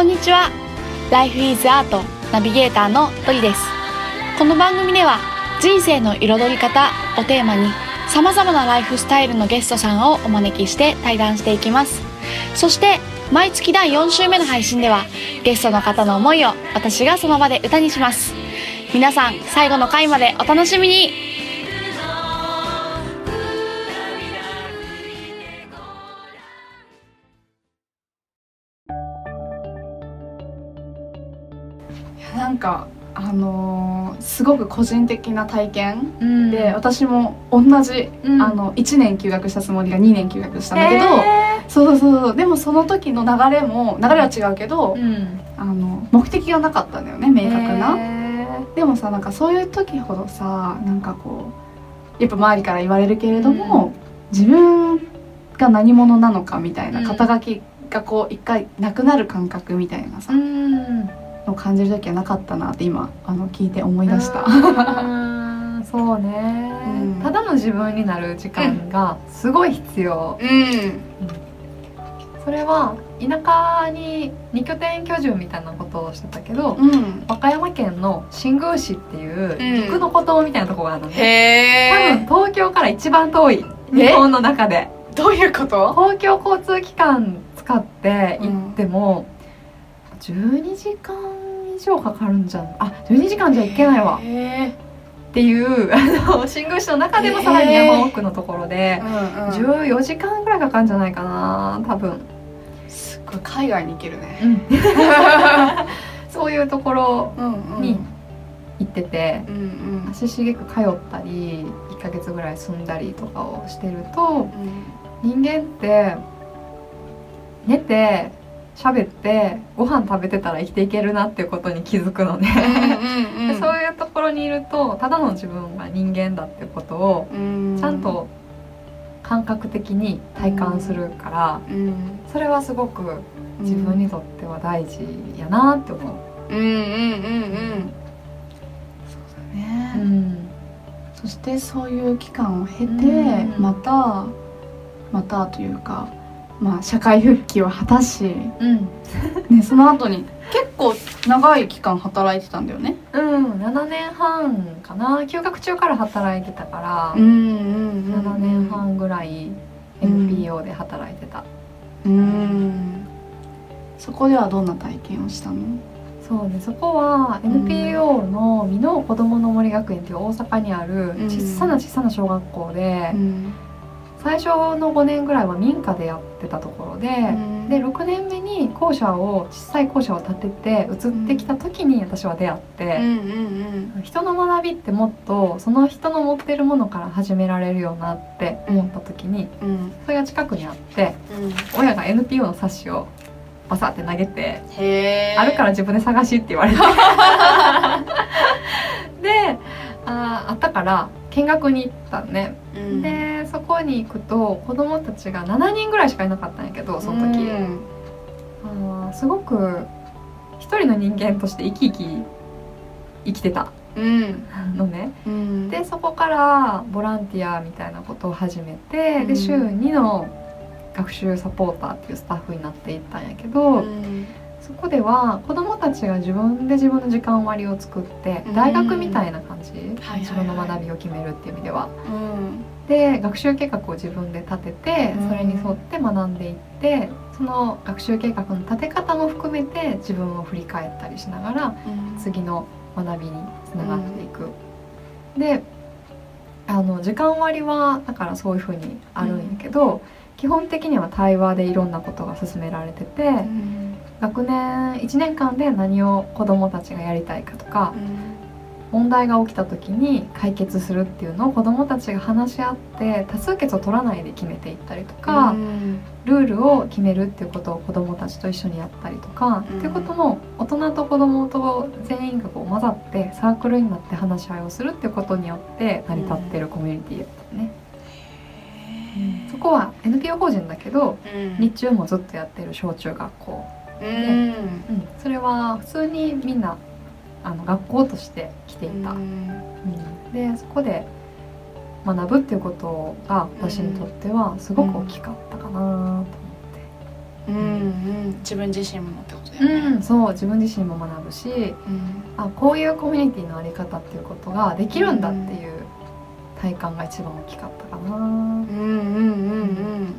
こんにちは。Life is Art ナビゲーターのトリです。この番組では人生の彩り方をテーマに様々なライフスタイルのゲストさんをお招きして対談していきます。そして毎月第4週目の配信ではゲストの方の思いを私がその場で歌にします。皆さん最後の回までお楽しみに。なんかあのーすごく個人的な体験うん。で私も同じ、うん。あの1年休学したつもりが2年休学したんだけど、へそうそうそうでもその時の流れも流れは違うけど、ーうん。あの目的がなかったんだよね明確な、へでもさなんかそういう時ほどさなんかこうやっぱ周りから言われるけれども、自分が何者なのかみたいなうん。肩書きがこう一回なくなる感覚みたいなさ、を感じる時はなかったなって今あの聞いて思い出した。うん そうね、うん。ただの自分になる時間がすごい必要、うん。それは田舎に二拠点居住みたいなことをしてたけど、うん、和歌山県の新宮市っていううん。陸の孤島みたいなとこがあるのね、へ多分東京から一番遠いえ？日本の中で。どういうこと？公共交通機関使って行っても、12時間以上かかるんじゃん。あ12時間じゃ行けないわ。へっていうあの新宮市の中でもさらに山奥のところでえ、うんうん、14時間ぐらいかかるんじゃないかな多分、すっごい海外に行けるね。そういうところうんうん。に行っててうんうん。足しげく通ったり1ヶ月ぐらい住んだりとかをしてると人間って寝て喋ってご飯食べてたら生きていけるなっていうことに気づくのね、うんでそういうところにいるとただの自分が人間だってことをうん。ちゃんと感覚的に体感するから、うん。それはすごく自分にとっては大事やなって思う。うんうんうんうん。そうだね、うん。そしてそういう期間を経て、うん。またまたというかまあ社会復帰を果たし、うん。ね、その後に結構長い期間働いてたんだよね。うん、7年半かな。休学中から働いてたから、んうん7年半ぐらい NPO で働いてた、うん。そこではどんな体験をしたの？そうねそこは NPO の美濃子どもの森学園っていう大阪にあるうん。小さな小さな小学校で、うん最初の5年ぐらいは民家でやってたところで、で6年目に校舎を小さい校舎を建てて移ってきた時に私は出会って、人の学びってもっとその人の持ってるものから始められるよなって思った時にそれが近くにあって親が NPO の冊子をバサって投げてあるから自分で探しって言われて。であーあったから見学に行ったのね、うん。でそこに行くと子供たちが7人ぐらいしかいなかったんやけどその時、うんあーすごく一人の人間として生き生き生きてた。うん。のね。うん。でそこからボランティアみたいなことを始めて、うん。で週2の学習サポーターっていうスタッフになっていったんやけど、うん。そこでは子どもたちが自分で自分の時間割を作ってうん。大学みたいな感じ、自分の学びを決めるっていう意味では。うん。で学習計画を自分で立ててうん。それに沿って学んでいってその学習計画の立て方も含めて自分を振り返ったりしながら次の学びにつながっていく。であの時間割はだからそういうふうにあるんやけど、基本的には対話でいろんなことが進められてて、うん学年1年間で何を子どもたちがやりたいかとか問題が起きた時に解決するっていうのを子どもたちが話し合って多数決を取らないで決めていったりとか、うん。ルールを決めるっていうことを子どもたちと一緒にやったりとか、うん。っていうことも大人と子どもと全員がこう混ざってサークルになって話し合いをするっていうことによって成り立ってるコミュニティだったね、そこは NPO 法人だけどうん。日中もずっとやってる小中学校、うん。うん、それは普通にみんなあの学校として来ていた、うん。うん。でそこで学ぶっていうことが私にとってはすごく大きかったかなと思って、うんうん。自分自身もってことだよね、うん、そう自分自身も学ぶしうん。あこういうコミュニティのあり方っていうことができるんだっていう体感が一番大きかったかな。うんうんうんうん。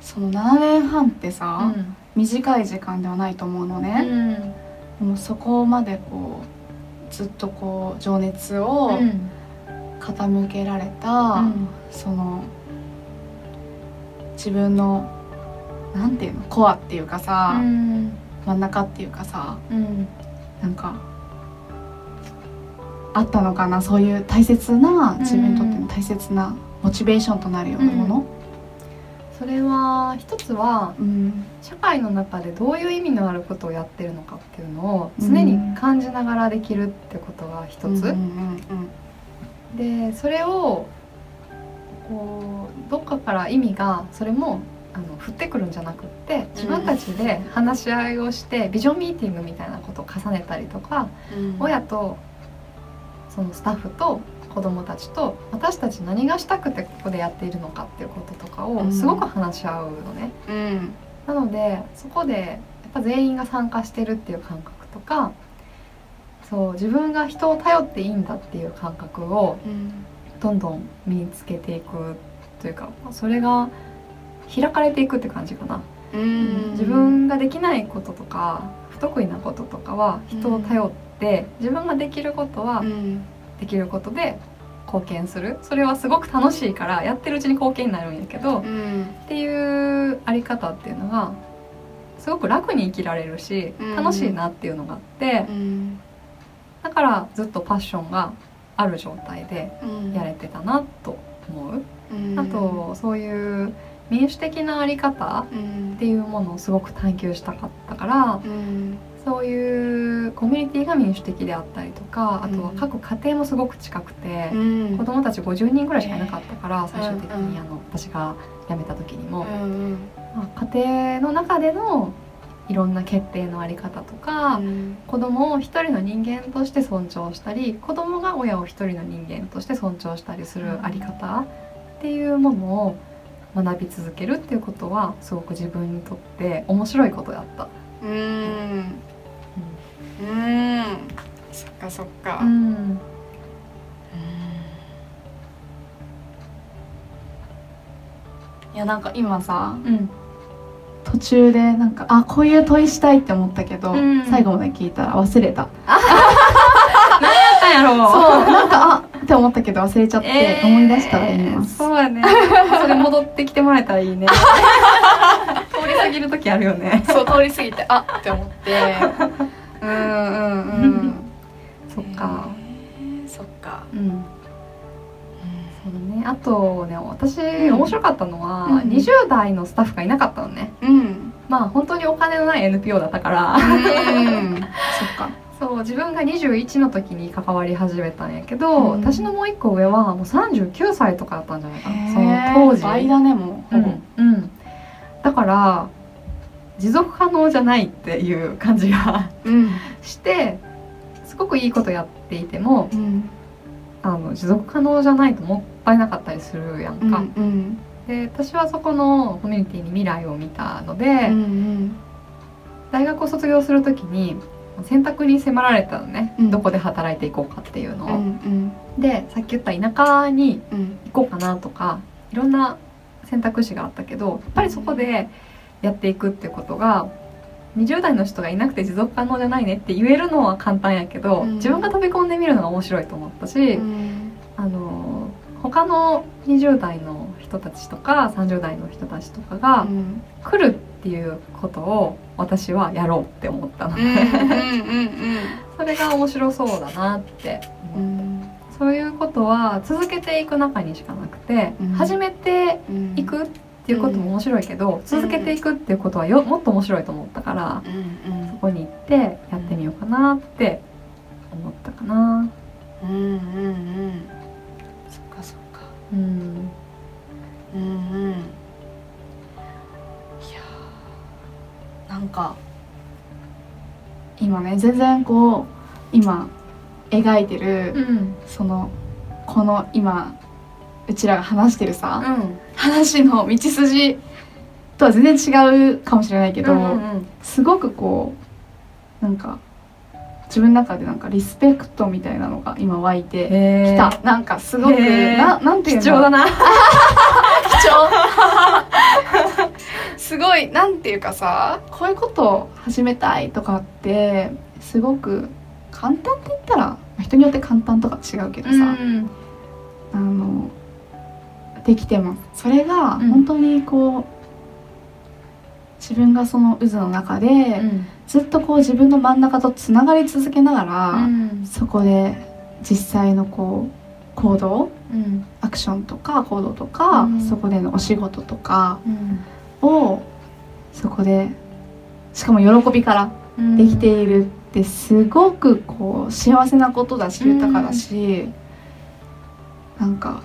その7年半ってさ、短い時間ではないと思うのうね、ん。でもそこまでこうずっとこう情熱をうん傾けられた、うん。その自分のなんていうのコアっていうかさ、うん。真ん中っていうかさうん。なんかあったのかなそういう大切な自分にとっての大切なモチベーションとなるようなもの、それは一つはうん。社会の中でどういう意味のあることをやってるのかっていうのを常に感じながらできるってことが一つ、でそれをこうどっかから意味がそれもあの降ってくるんじゃなくって自分たちで話し合いをしてビジョンミーティングみたいなことを重ねたりとかうん。親とそのスタッフと子どもたちと私たち何がしたくてここでやっているのかっていうこととかをすごく話し合うのね。うん。なのでそこでやっぱ全員が参加してるっていう感覚とかそう自分が人を頼っていいんだっていう感覚をうん。どんどん身につけていくというかそれが開かれていくって感じかな、うん。自分ができないこととか不得意なこととかは人を頼って、自分ができることはうんできることで貢献する。それはすごく楽しいからやってるうちに貢献になるんやけど、うん。っていうあり方っていうのがすごく楽に生きられるしうん。楽しいなっていうのがあって、うん。だからずっとパッションがある状態でうん。やれてたなと思う。うん。あとそういう民主的なあり方うん。っていうものをすごく探求したかったからうんそういうコミュニティが民主的であったりとかあとは各家庭もすごく近くてう、ん。子供たち50人ぐらいしかいなかったから最終的うん。にあの私が辞めた時にも、うんまあ家庭の中でのいろんな決定のあり方とか、うん。子供を一人の人間として尊重したり子供が親を一人の人間として尊重したりするあり方っていうものを学び続けるっていうことはすごく自分にとって面白いことだった。うんうん。そっかそっか。うん。いやなんか今さうん。途中でなんかあこういう問いしたいって思ったけど、うん。最後まで聞いたら忘れた。なんやろ そうなんかあって思ったけど忘れちゃって、思い出したら言いますそうやね。それ戻ってきてもらえたらいいね。通り過ぎる時あるよね。そう通り過ぎてあって思ってうんうんうんそっか、へーそっか。うん。そうね。あとね私、うん。面白かったのは、うん20代のスタッフがいなかったのね。うん。まあ本当にお金のない NPO だったから。うん。そっか。そう自分が21の時に関わり始めたんやけど、うん。私のもう一個上はもう39歳とかだったんじゃないかな。その当時。倍だねもうほぼ、うん、うん、だから持続可能じゃないっていう感じがうん。してすごくいいことやっていてもうん。あの持続可能じゃないともったいなかったりするやんうんか、うん。で私はそこのコミュニティに未来を見たので、うん。大学を卒業する時に選択に迫られたのね、うん。どこで働いていこうかっていうのを、うんうん。でさっき言った田舎にうん。行こうかなとかいろんな選択肢があったけどやっぱりそこでやっていくってことが20代の人がいなくて持続可能じゃないねって言えるのは簡単やけど、うん。自分が飛び込んでみるのが面白いと思ったし、うん。あの他の20代の人たちとか30代の人たちとかがうん。来るっていうことを私はやろうって思ったので、それが面白そうだなってう思う、ん。そういうことは続けていく中にしかなくて、うん。始めてうんいくっていうことも面白いけど、続けていくっていうことはよもっと面白いと思ったから、そこに行ってやってみようかなって思ったかな。うんうんうん。そっかそっか。うん。うんうん。いやー。なんか今ね全然こう今描いてる、うん。そのこの今うちらが話してるさ、うん話の道筋とは全然違うかもしれないけど、うんうんすごくこうなんか自分の中でなんかリスペクトみたいなのが今湧いてきた。なんかすごくななんていうの？貴重だな。貴重。すごいなんていうかさこういうことを始めたいとかってすごく簡単って言ったらまあ人によって簡単とか違うけどさ、うん。あのできてます。それがうん。本当にこう、自分がその渦の中で、うん。ずっとこう自分の真ん中とつながり続けながら、うん。そこで実際のこう行動うん。アクションとか行動とか、うん。そこでのお仕事とかうん。をそこでしかも喜びからうん。できているってすごくこう幸せなことだしうん豊かだし、なんか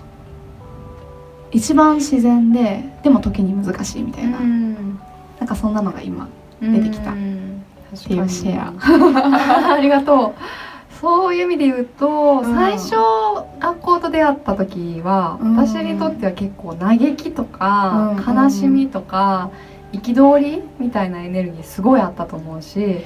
一番自然ででも時に難しいみたいな、うん。なんかそんなのが今出てきた。っていうシェア。ありがとう。そういう意味で言うと、うん。最初学校と出会った時は、うん。私にとっては結構嘆きとか、うん。悲しみとか憤りみたいなエネルギーすごいあったと思うし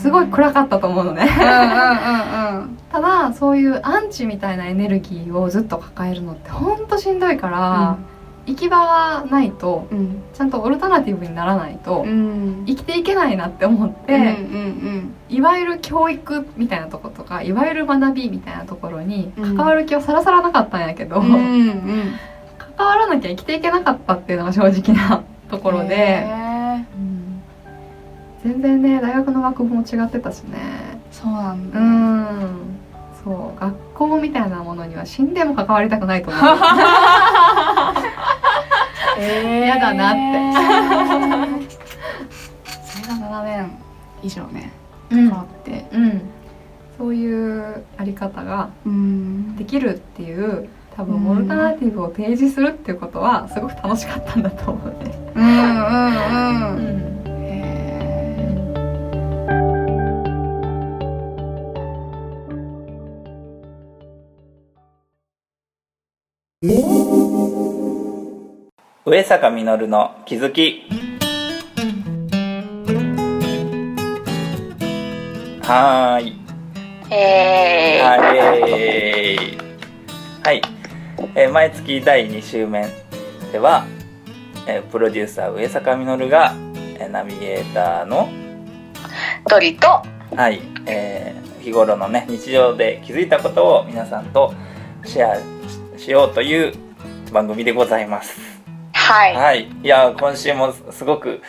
すごい暗かったと思うのね。うんうんうん ただそういうアンチみたいなエネルギーをずっと抱えるのってほんとしんどいから、行き場がないとうん。ちゃんとオルタナティブにならないと、うん。生きていけないなって思って、うんうん。いわゆる教育みたいなとことかいわゆる学びみたいなところにうん。関わる気はさらさらなかったんやけど、うんうんうん。関わらなきゃ生きていけなかったっていうのが正直なところで、へうん全然ね大学の学部も違ってたしね。ーそうなんだ、うん。そう学校みたいなものには死んでも関わりたくないと思う。えやだなって。てそれが7年以上ねうん。変わって。うん。そういうあり方がうん。できるっていう多うん分オルタナティブを提示するっていうことはすごく楽しかったんだと思うね。うん。うん。うん。ん。へ上坂実の気づき。はーい。えー、はい。はい、えー毎月第2週目では、えープロデューサー上坂実が、えーナビゲーターの鳥とはい、えー日頃のね日常で気づいたことを皆さんとシェアししようという番組でございますはい、はい、いや今週もすごく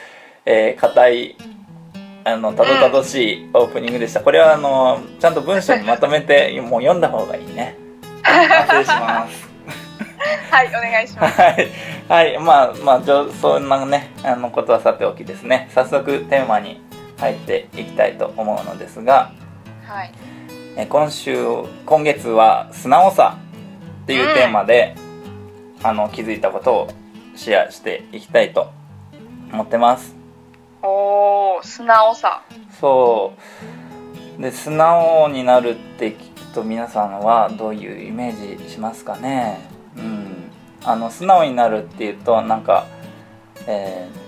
えー硬、いあのたどたどしいオープニングでした。これはあのちゃんと文章にまとめて もう読んだ方がいいね。失礼します。はい、お願いします。はい、はい、まあまあじょそんなねあのことはさておきですね。早速テーマに入っていきたいと思うのですが、はい、え今週今月は素直さっていうテーマで、あの気づいたことをシェアしていきたいと思ってます。おー、素直さ。そうで素直になるって聞くと皆さんはどういうイメージしますかね？うんあの素直になるっていうとなんか、えー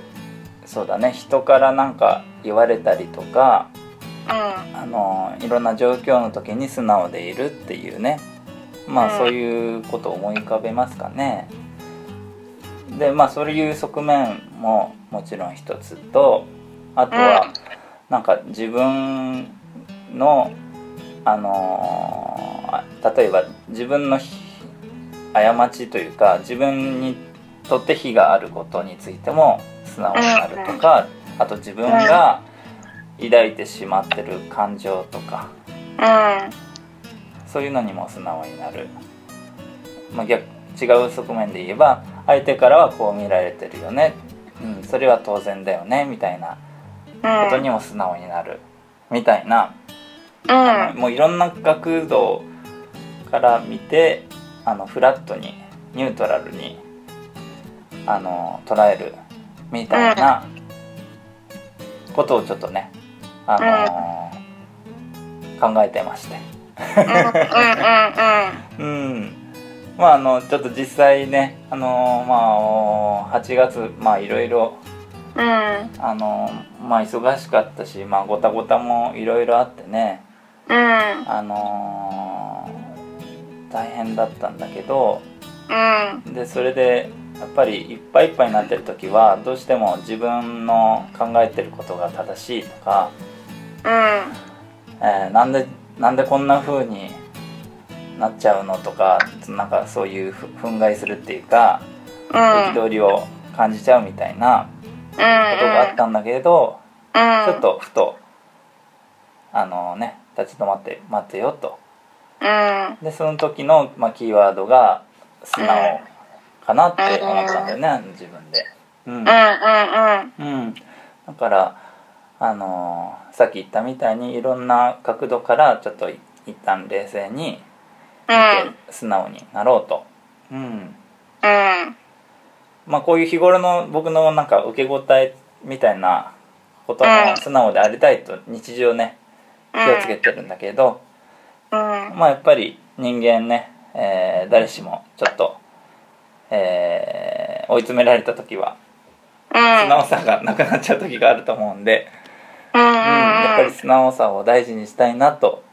そうだね。人からなんか言われたりとかうあのいろんな状況の時に素直でいるっていうね。まあうん。そういうことを思い浮かべますかね。でまあそういう側面ももちろん一つとあとはなんか自分のあのーあ例えば自分のひ過ちというか自分にとって非があることについても素直になるとかあと自分が抱いてしまってる感情とかそういうのにも素直になる、まあ、逆違う側面で言えば相手からはこう見られてるよね、うん、それは当然だよねみたいなことにも素直になる。みたいな、もういろんな角度から見てあのフラットにニュートラルにあの捉えるみたいなことをちょっとね、あの考えてまして。うん、うん、うん、うん、まああのちょっと実際ねあのまあ8月まあいろいろうん。あのまあ忙しかったしまあごたごたもいろいろあってねうん。あのー大変だったんだけどうん。でそれでやっぱりいっぱいいっぱいになってる時はどうしても自分の考えてることが正しいとか、うん。えーなんでなんでこんな風になっちゃうのとかなんかそういうふ憤慨するっていうかうん。憤りを感じちゃうみたいなうん。ことがあったんだけれど、うん。ちょっ。とふとあのね立ち止まって待ってよとうん。でその時の、まあ、キーワードが素直かなって思ったんだよね、自分で。うんうん。うん。うん、だからあのーさっき言ったみたいにいろんな角度からちょっとい一旦冷静に素直になろうと、うんうん。まあ、こういう日頃の僕のなんか受け答えみたいなことうんも素直でありたいと日常ね気をつけてるんだけど、うん。まあやっぱり人間ね、えー誰しもちょっと、えー追い詰められた時はうん。素直さがなくなっちゃう時があると思うんで、うん。うん、やっぱり素直さを大事にしたいなと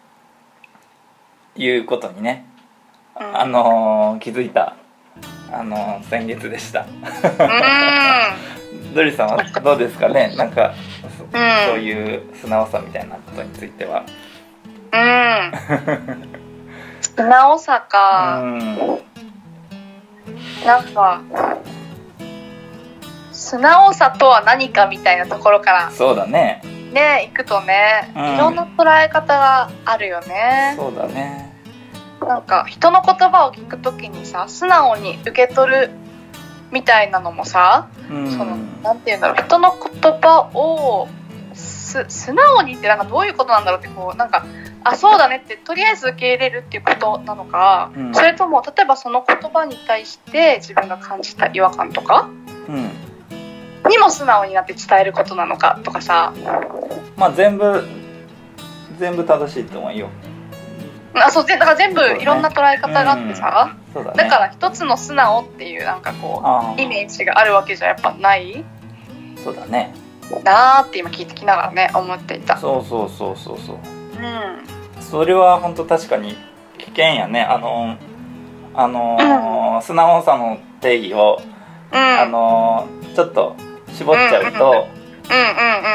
いうことにね、うんあのー気づいた、あのー先月でした。ドリさんはどうですかね？なんかそういう素直さみたいなことについては。うん。素直さうか。んなんか、素直さとは何かみたいなところからそうだねね、行くとね、うんいろんな捉え方があるよね。そうだねなんか人の言葉を聞くときにさ、素直に受け取るみたいなのもさ、うんそのなんていうんだろう人の言葉をす素直にってなんかどういうことなんだろうってこうなんかあそうだねってとりあえず受け入れるっていうことなのか、うん。それとも例えばその言葉に対して自分が感じた違和感とか？うん。にも素直になって伝えることなのかとかさ。まあ全部全部正しいと思うよ。あそうぜだから全部いろんな捉え方があってさ、そうだね。だから一つの素直っていうなんかこあうイメージがあるわけじゃやっぱない？ーそうだね。なーって今聞いてきながらね思っていた。そうそうそうそうそう。うんそれは本当確かに危険やね。あのあの、素直さの定義を、うん。あのちょっと絞っちゃうと、うんうんうん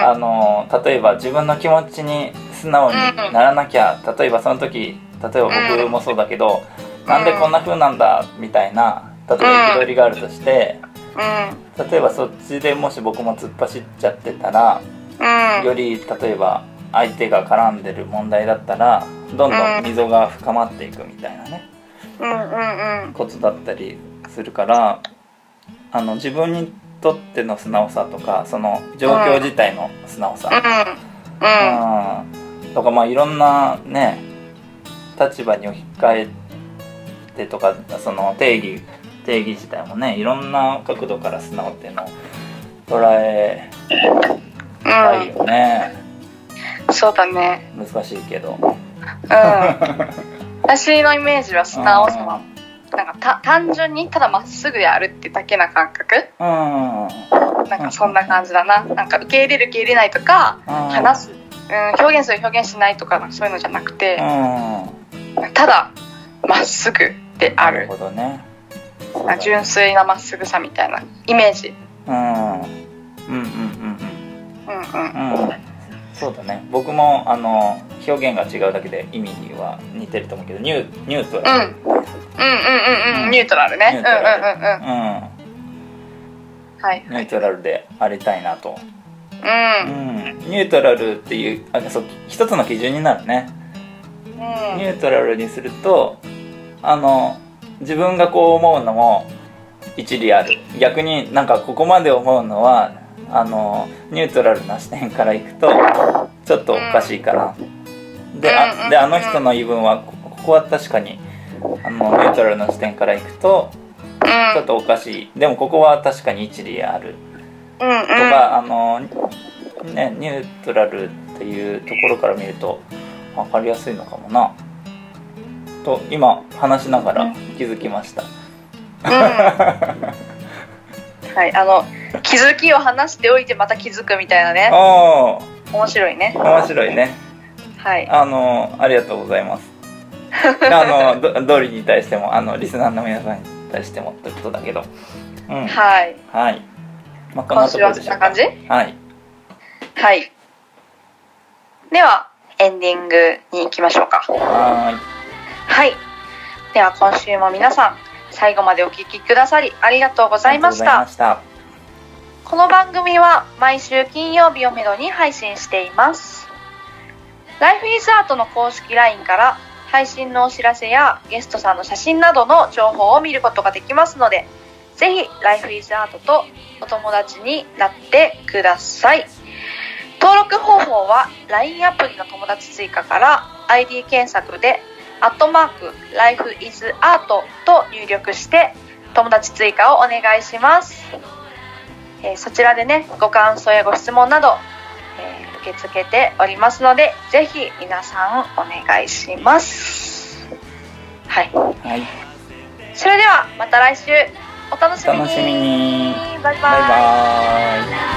あの例えば自分の気持ちに素直にならなきゃ、例えばその時例えば僕もそうだけど、なんでこんな風なんだみたいな例えば憤りがあるとして、うん。例えばそっちでもし僕も突っ走っちゃってたら、うん。より例えば相手が絡んでる問題だったらどんどん溝が深まっていくみたいなね。ことだったりするからあの自分にとっての素直さとかその状況自体の素直さ、うんとかまあいろんなね立場に置き換えてとかその定義定義自体もねいろんな角度から素直っていうのを捉えたいよね、うんそうだね。難しいけど。うん。私のイメージは素直さはなんかた単純にただまっすぐやるってだけな感覚。うん。なんかそんな感じだな。なんか受け入れる受け入れないとか話す、うん、表現する表現しないとかそういうのじゃなくてただまっすぐである。なるほどね。純粋なまっすぐさみたいなイメージ。うん。うんうんうんうん。うんうん。うん。そうだね。僕もあの表現が違うだけで意味は似てると思うけどニューニュートラル、うん。うんうんうんうん。ニュートラルね。うんうんうんうん。うん。はい。ニュートラルでありたいなと、ううんん、ニュートラルっていうあそう一つの基準になるね。うん。ニュートラルにするとあの自分がこう思うのも一理ある。逆になんかここまで思うのはあのニュートラルな視点からいくとちょっとおかしいかな、であであの人の言い分はこここは確かにあのニュートラルな視点からいくとちょっとおかしい。でもここは確かに一理ある。とか、あのねニュートラルっていうところから見ると分かりやすいのかもな。と今話しながら気づきました、はい、あの聞気づきを話しておいてまた気づくみたいなね。面白いね。面白いね。はい。あのありがとうございます。あの どドリに対してもあのリスナーの皆さんに対してもってことだけど。うん。はい。はい、まあ、今週はところでしょうか。そんな感じ？はい。はい。ではエンディングに行きましょうか。ははい。では今週も皆さん最後までお聞きくださりありがとうございましたこの番組は毎週金曜日をめどに配信しています。Life is Art の公式 LINE から配信のお知らせやゲストさんの写真などの情報を見ることができますので、ぜひ Life is Art とお友達になってください。登録方法は LINE アプリの友達追加から ID 検索でアットマーク Life is Art と入力して友達追加をお願いします。えーそちらでねご感想やご質問など、えー受け付けておりますのでぜひ皆さんお願いします。はい。はい。それではまた来週。お楽しみに。お楽しみに。バイバイ。バイバ